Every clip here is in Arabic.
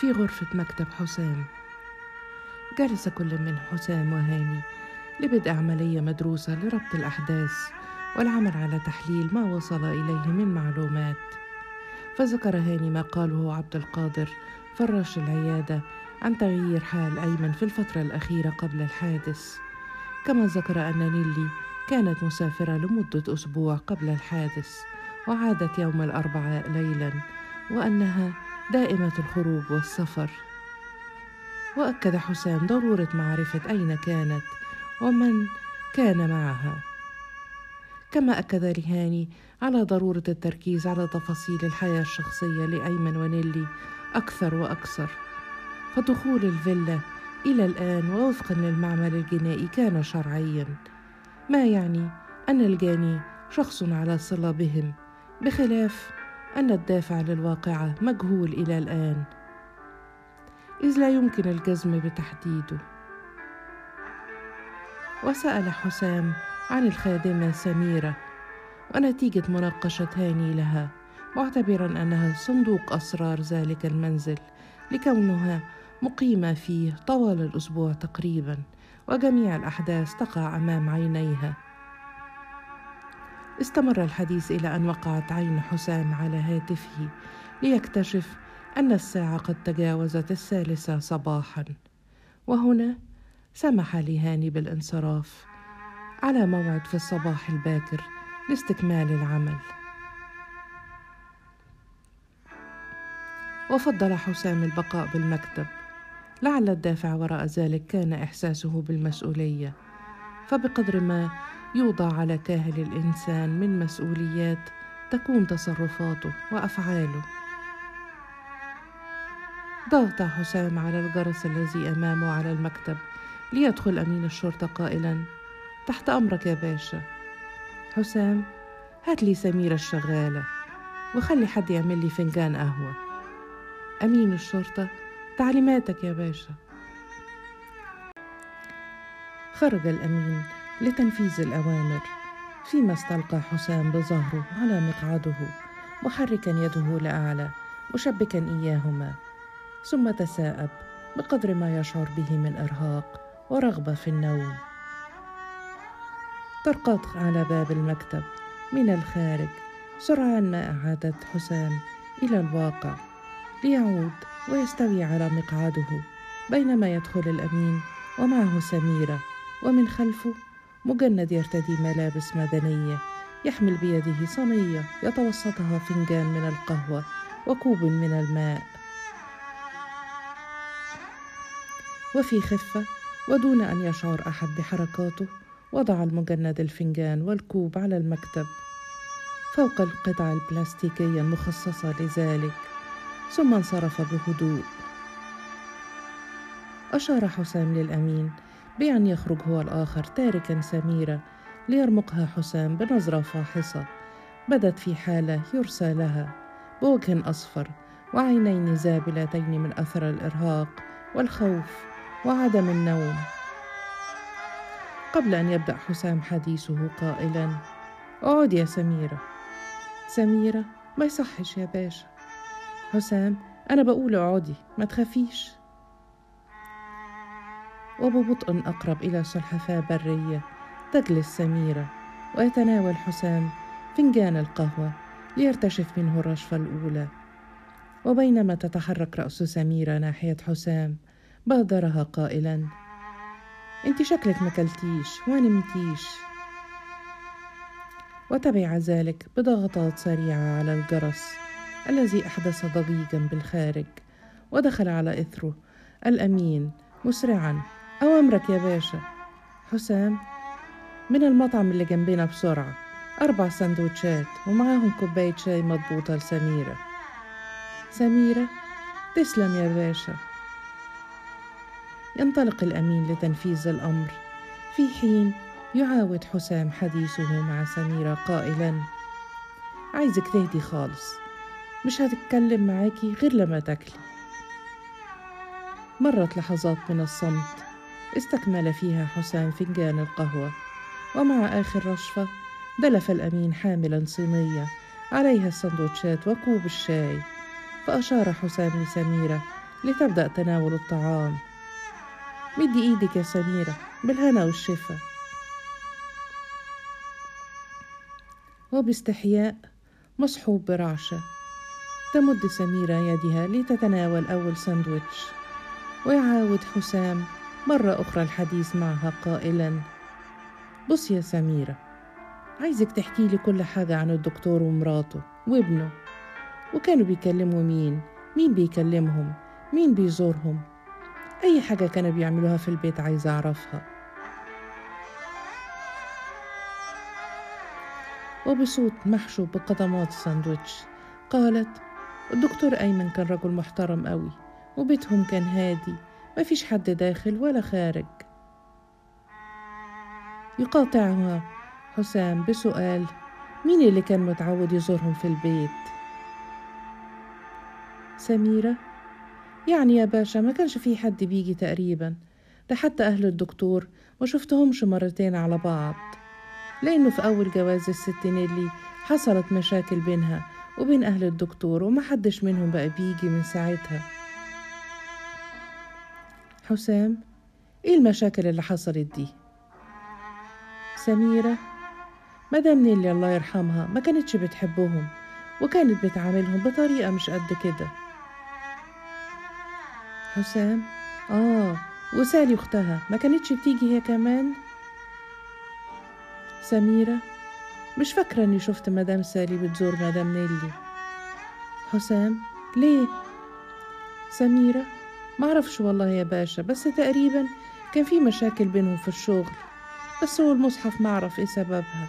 في غرفة مكتب حسام. جلس كل من حسام وهاني لبدء عملية مدروسة لربط الأحداث والعمل على تحليل ما وصل إليه من معلومات. فذكر هاني ما قاله عبد القادر فراش العيادة عن تغيير حال أيمن في الفترة الأخيرة قبل الحادث. كما ذكر أن نيلي كانت مسافرة لمدة أسبوع قبل الحادث وعادت يوم الأربعاء ليلا وأنها دائمة الخروج والسفر. وأكد حسام ضرورة معرفة أين كانت ومن كان معها. كما أكد رهاني على ضرورة التركيز على تفاصيل الحياة الشخصية لأيمن ونيلي أكثر وأكثر. فدخول الفيلا إلى الآن ووفقا للمعمل الجنائي كان شرعيا. ما يعني أن الجاني شخص على صلة بهم بخلاف أن الدافع للواقعة مجهول إلى الآن. إذ لا يمكن الجزم بتحديده. وسأل حسام عن الخادمة سميرة ونتيجة مناقشة هاني لها معتبرا أنها صندوق أسرار ذلك المنزل لكونها مقيمة فيه طوال الأسبوع تقريبا وجميع الأحداث تقع أمام عينيها. استمر الحديث إلى أن وقعت عين حسام على هاتفه ليكتشف أن الساعة قد تجاوزت الثالثة صباحا. وهنا سمح لهاني بالانصراف على موعد في الصباح الباكر لاستكمال العمل. وفضل حسام البقاء بالمكتب. لعل الدافع وراء ذلك كان إحساسه بالمسؤولية. فبقدر ما يوضع على كاهل الإنسان من مسؤوليات تكون تصرفاته وأفعاله. ضغط حسام على الجرس الذي أمامه على المكتب ليدخل أمين الشرطة قائلا تحت أمرك يا باشا. حسام هات لي سميره الشغالة وخلي حد يعمل لي فنجان قهوة. أمين الشرطة تعليماتك يا باشا. خرج الأمين لتنفيذ الأوامر فيما استلقى حسام بظهره على مقعده محركا يده لأعلى مشبكا إياهما. ثم تساءب بقدر ما يشعر به من إرهاق ورغبة في النوم. طرقت على باب المكتب من الخارج سرعان ما أعادت حسام إلى الواقع. ليعود ويستوي على مقعده بينما يدخل الأمين ومعه سميرة ومن خلفه مجند يرتدي ملابس مدنية يحمل بيده صينية يتوسطها فنجان من القهوة وكوب من الماء. وفي خفة ودون أن يشعر أحد بحركاته وضع المجند الفنجان والكوب على المكتب فوق القطع البلاستيكية المخصصة لذلك ثم انصرف بهدوء. أشار حسام للأمين بأن يخرج هو الآخر تاركا سميره ليرمقها حسام بنظرة فاحصة. بدت في حالة يرسى لها. بوجه أصفر وعينين زابلتين من أثر الإرهاق والخوف وعدم النوم. قبل أن يبدأ حسام حديثه قائلا اقعد يا سميرة. سميرة ما يصحش يا باشا. حسام أنا بقول اقعدي ما تخافيش. وببطء أقرب إلى سلحفاه برية تجلس سميره ويتناول حسام فنجان القهوة ليرتشف منه الرشفة الأولى. وبينما تتحرك رأس سميرة ناحية حسام بادرها قائلا أنت شكلك مكلتيش ونمتيش وتبع ذلك بضغطات سريعة على الجرس الذي أحدث ضجيجا بالخارج ودخل على إثره الأمين مسرعا. أوامرك يا باشا. حسام من المطعم اللي جنبنا بسرعة. أربع سندوتشات ومعاهم كوباية شاي مضبوطة لسميرة. سميرة تسلم يا باشا. ينطلق الأمين لتنفيذ الأمر. في حين يعاود حسام حديثه مع سميرة قائلا عايزك تهدي خالص. مش هتتكلم معاكي غير لما تاكلي. مرت لحظات من الصمت. استكمل فيها حسام فنجان القهوة. ومع آخر رشفة دلف الأمين حاملا صينية عليها السندوتشات وكوب الشاي. فأشار حسام لسميرة لتبدأ تناول الطعام. مدي إيدك يا سميرة بالهنا والشفا. وباستحياء مصحوب برعشة تمد سميرة يدها لتتناول أول ساندويتش ويعاود حسام مرة أخرى الحديث معها قائلا بص يا سميرة عايزك تحكي لي كل حاجة عن الدكتور ومراته وابنه وكانوا بيكلموا مين؟ مين بيكلمهم؟ مين بيزورهم؟ أي حاجة كانوا بيعملوها في البيت عايزة أعرفها. وبصوت محشو بقطمات الساندويتش قالت الدكتور أيمن كان رجل محترم قوي وبيتهم كان هادي ما فيش حد داخل ولا خارج. يقاطعها حسام بسؤال مين اللي كان متعود يزورهم في البيت؟ سميرة يعني يا باشا ما كانش في حد بيجي تقريبا ده حتى أهل الدكتور ما شفتهمش مرتين على بعض لأنه في أول جواز الست نيلي حصلت مشاكل بينها وبين أهل الدكتور وما حدش منهم بقى بيجي من ساعتها. حسام إيه المشاكل اللي حصلت دي؟ سميرة مدام نيلي الله يرحمها ما كانتش بتحبهم وكانت بتعاملهم بطريقة مش قد كده. حسام؟ آه وسالي أختها ما كانتش بتيجي هي كمان؟ سميرة مش فاكرة إني شفت مدام سالي بتزور مدام نيلي. حسام ليه؟ سميرة معرفش والله يا باشا بس تقريبا كان في مشاكل بينهم في الشغل بس هو المصحف معرف إيه سببها.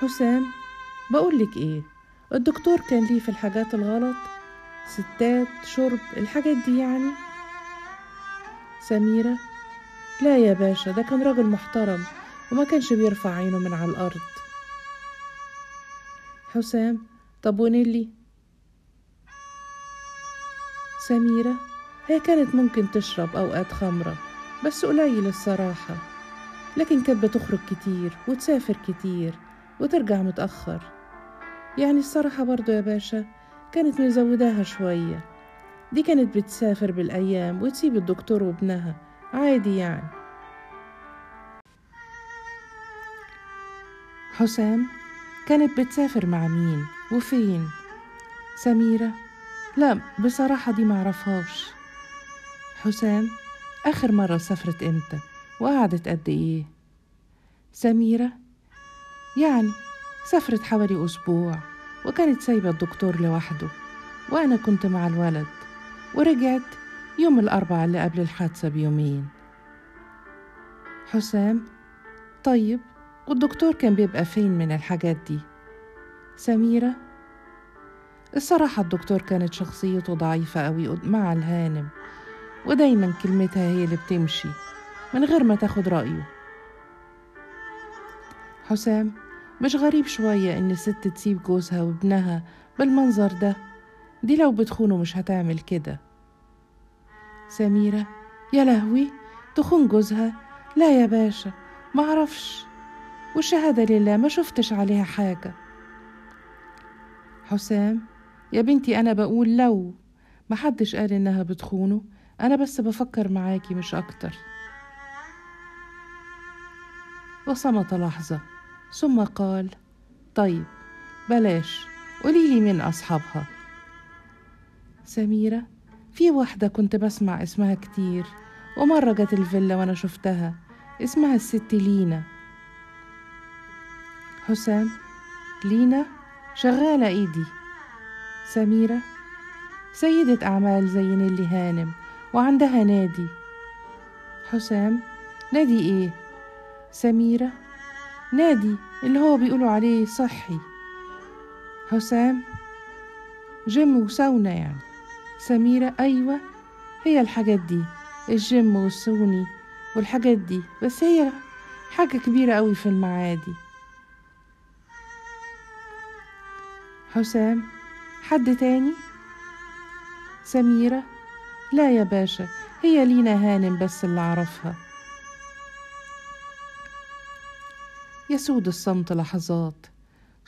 حسام بقولك إيه الدكتور كان ليه في الحاجات الغلط؟ ستات شرب الحاجات دي يعني؟ سميرة لا يا باشا ده كان راجل محترم وما كانش بيرفع عينه من على الأرض. حسام طب ونيلي؟ سميرة هي كانت ممكن تشرب أوقات خمرة بس قليل الصراحة. لكن كانت بتخرج كتير وتسافر كتير وترجع متأخر. يعني الصراحة برضو يا باشا كانت مزوداها شوية. دي كانت بتسافر بالأيام وتسيب الدكتور وابنها عادي يعني. حسام كانت بتسافر مع مين وفين؟ سميرة لا بصراحة دي معرفهاش حسام آخر مرة سافرت إمتى؟ وقعدت قد إيه؟ سميرة؟ يعني سافرت حوالي أسبوع وكانت سايبة الدكتور لوحده وأنا كنت مع الولد ورجعت يوم الأربعاء اللي قبل الحادثة بيومين. حسام طيب والدكتور كان بيبقى فين من الحاجات دي؟ سميرة؟ الصراحة الدكتور كانت شخصيته ضعيفة أوي مع الهانم. ودايما كلمتها هي اللي بتمشي من غير ما تاخد رأيه. حسام مش غريب شوية إن الست تسيب جوزها وابنها بالمنظر ده؟ دي لو بتخونه مش هتعمل كده. سميرة يا لهوي تخون جوزها؟ لا يا باشا معرفش. والشهادة لله ما شفتش عليها حاجة. حسام يا بنتي أنا بقول لو محدش قال إنها بتخونه أنا بس بفكر معاكي مش أكتر. وصمت لحظة ثم قال طيب بلاش قوليلي مين أصحابها. سميرة في واحدة كنت بسمع اسمها كتير ومرة جت الفيلا وأنا شفتها اسمها الست لينا. حسام لينا شغالة إيدي. سميرة سيدة أعمال زي نيلي هانم وعندها نادي حسام نادي إيه؟ سميرة نادي اللي هو بيقولوا عليه صحي. حسام جيم وساونا يعني. سميرة أيوة هي الحاجات دي الجيم والسوني والحاجات دي بس هي حاجة كبيرة قوي في المعادي. حسام حد تاني؟ سميرة لا يا باشا هي لينا هانم بس اللي أعرفها يسود الصمت لحظات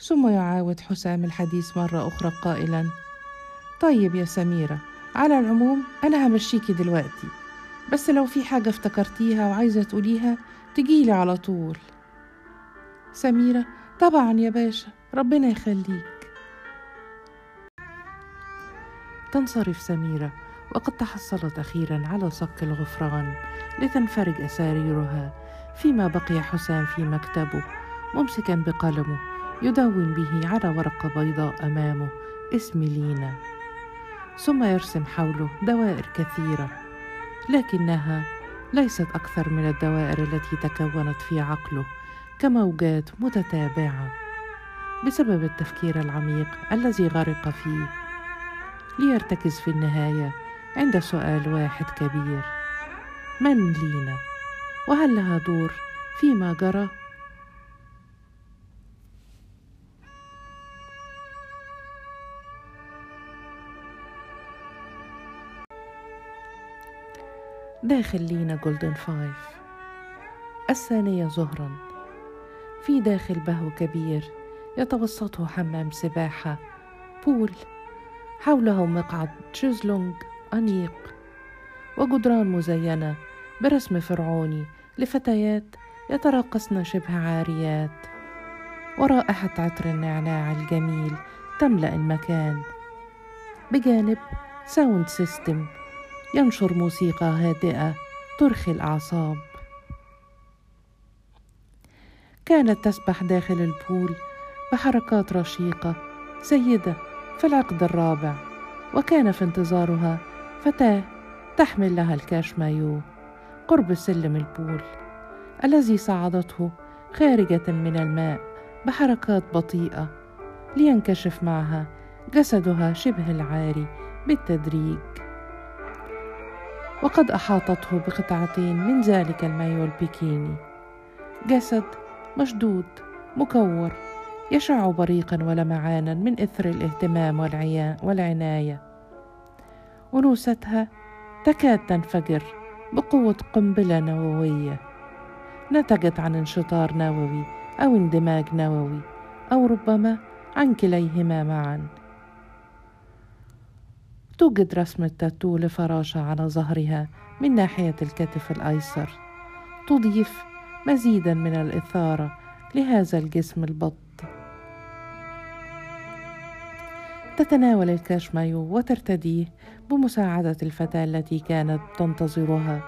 ثم يعاود حسام الحديث مرة أخرى قائلا. طيب يا سميرة على العموم أنا همشيكي دلوقتي بس لو في حاجة افتكرتيها وعايزة تقوليها تجيلي على طول. سميرة طبعا يا باشا ربنا يخليك. تنصرف سميرة وقد تحصلت أخيرا على صك الغفران لتنفرج أساريرها فيما بقي حسام في مكتبه ممسكا بقلمه يدون به على ورقة بيضاء أمامه اسم لينا. ثم يرسم حوله دوائر كثيرة لكنها ليست أكثر من الدوائر التي تكونت في عقله كموجات متتابعة. بسبب التفكير العميق الذي غرق فيه ليرتكز في النهاية عند سؤال واحد كبير. من لينا؟ وهل لها دور فيما جرى؟ داخل لينا Golden Five. الثانية ظهرا في داخل بهو كبير يتوسطه حمام سباحة pool حوله مقعد شيزلونج أنيق وجدران مزينة برسم فرعوني لفتيات يتراقصن شبه عاريات. ورائحة عطر النعناع الجميل تملأ المكان. بجانب sound system ينشر موسيقى هادئة ترخي الأعصاب. كانت تسبح داخل ال pool بحركات رشيقة سيدة في العقد الرابع وكان في انتظارها فتاة تحمل لها الكاش مايو قرب سلم ال pool الذي صعدته خارجة من الماء بحركات بطيئة لينكشف معها جسدها شبه العاري بالتدريج. وقد أحاطته بقطعتين من ذلك المايو البيكيني جسد مشدود مكور يشع بريقا ولمعانا من إثر الاهتمام والعناية. أنوثتها تكاد تنفجر بقوة قنبلة نووية. نتجت عن انشطار نووي أو اندماج نووي أو ربما عن كليهما معا. توجد رسمة تاتو لفراشة على ظهرها من ناحية الكتف الأيسر. تضيف مزيدا من الإثارة لهذا الجسم البط. تتناول الكاش مايو وترتديه بمساعدة الفتاة التي كانت تنتظرها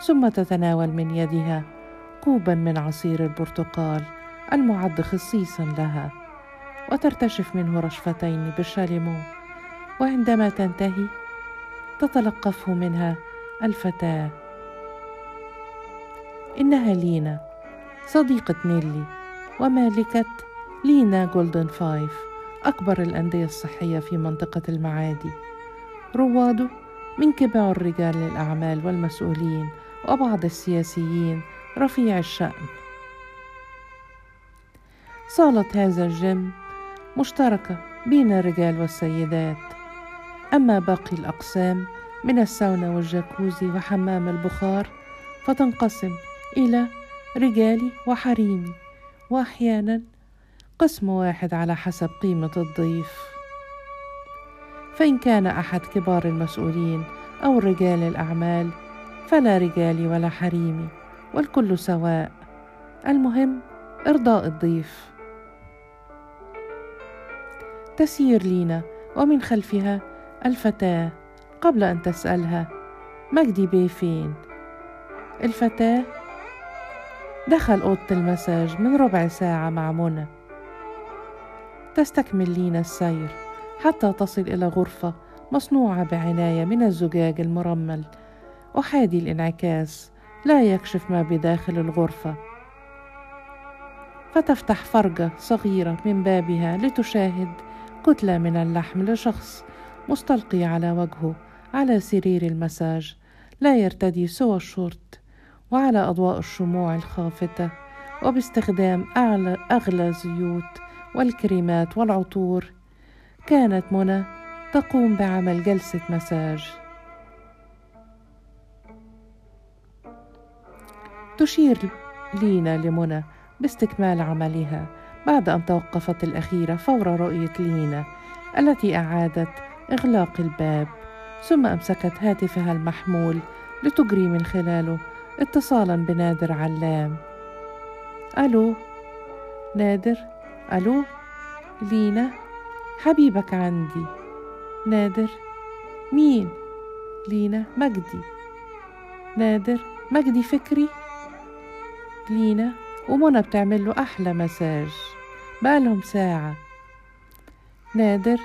ثم تتناول من يدها كوبا من عصير البرتقال المعد خصيصا لها وترتشف منه رشفتين بالشاليمو وعندما تنتهي تتلقفه منها الفتاة. إنها لينا صديقة نيلي ومالكة لينا Golden Five. أكبر الأندية الصحية في منطقة المعادي. رواده من كبار رجال الأعمال والمسؤولين وبعض السياسيين رفيع الشأن. صالة هذا الجيم مشتركة بين الرجال والسيدات. أما باقي الأقسام من الساونا والجاكوزي وحمام البخار فتنقسم إلى رجالي وحريمي وأحيانا قسم واحد على حسب قيمة الضيف. فإن كان أحد كبار المسؤولين أو رجال الأعمال فلا رجالي ولا حريمي والكل سواء. المهم إرضاء الضيف. تسير لينا ومن خلفها الفتاة قبل أن تسألها مجدي بيه فين الفتاة دخل أوضة المساج من ربع ساعة مع منى. تستكمل لينا السير حتى تصل إلى غرفة مصنوعة بعناية من الزجاج المرمل. أحادي الانعكاس لا يكشف ما بداخل الغرفة. فتفتح فرجة صغيرة من بابها لتشاهد كتلة من اللحم لشخص مستلقي على وجهه على سرير المساج لا يرتدي سوى الشورت وعلى أضواء الشموع الخافتة. وباستخدام أعلى أغلى زيوت والكريمات والعطور. كانت منى تقوم بعمل جلسة مساج. تشير لينا لمنى باستكمال عملها بعد أن توقفت الأخيرة فور رؤية لينا التي أعادت إغلاق الباب ثم أمسكت هاتفها المحمول لتجري من خلاله اتصالا بنادر علام. ألو؟ نادر؟ ألو؟ لينا حبيبك عندي. نادر مين؟ لينا مجدي. نادر مجدي فكري؟ لينا ومنى بتعمل له أحلى مساج. بقالهم ساعة. نادر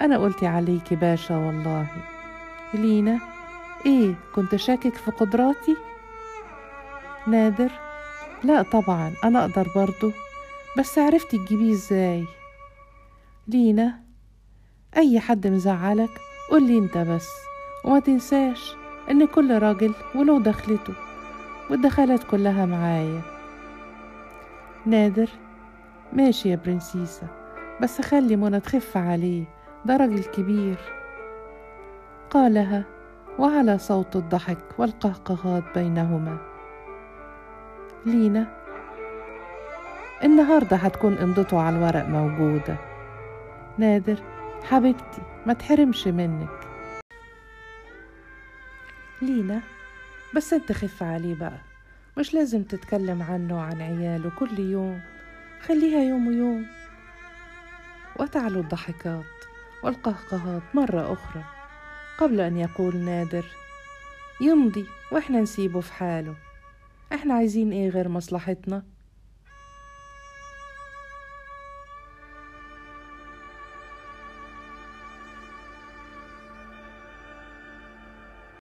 أنا قلتي عليكي باشا والله. لينا إيه كنت شاكك في قدراتي؟ نادر لا طبعا أنا أقدر برضو. بس عرفتي تجيبيه إزاي؟ لينا أي حد مزعلك قولي أنت بس وما تنساش إن كل راجل وله دخلته والدخلات كلها معايا. نادر ماشي يا برنسيسة بس خلي منى تخف عليه ده راجل كبير. قالها وعلى صوت الضحك والقهقهات بينهما. لينا النهارده هتكون امضته على الورق موجودة نادر حبيبتي ما تحرمش منك. لينا بس انت خف عليه بقى. مش لازم تتكلم عنه وعن عياله كل يوم. خليها يوم ويوم. وتعلو الضحكات والقهقهات مرة أخرى. قبل أن يقول نادر يمضي وإحنا نسيبه في حاله. إحنا عايزين إيه غير مصلحتنا؟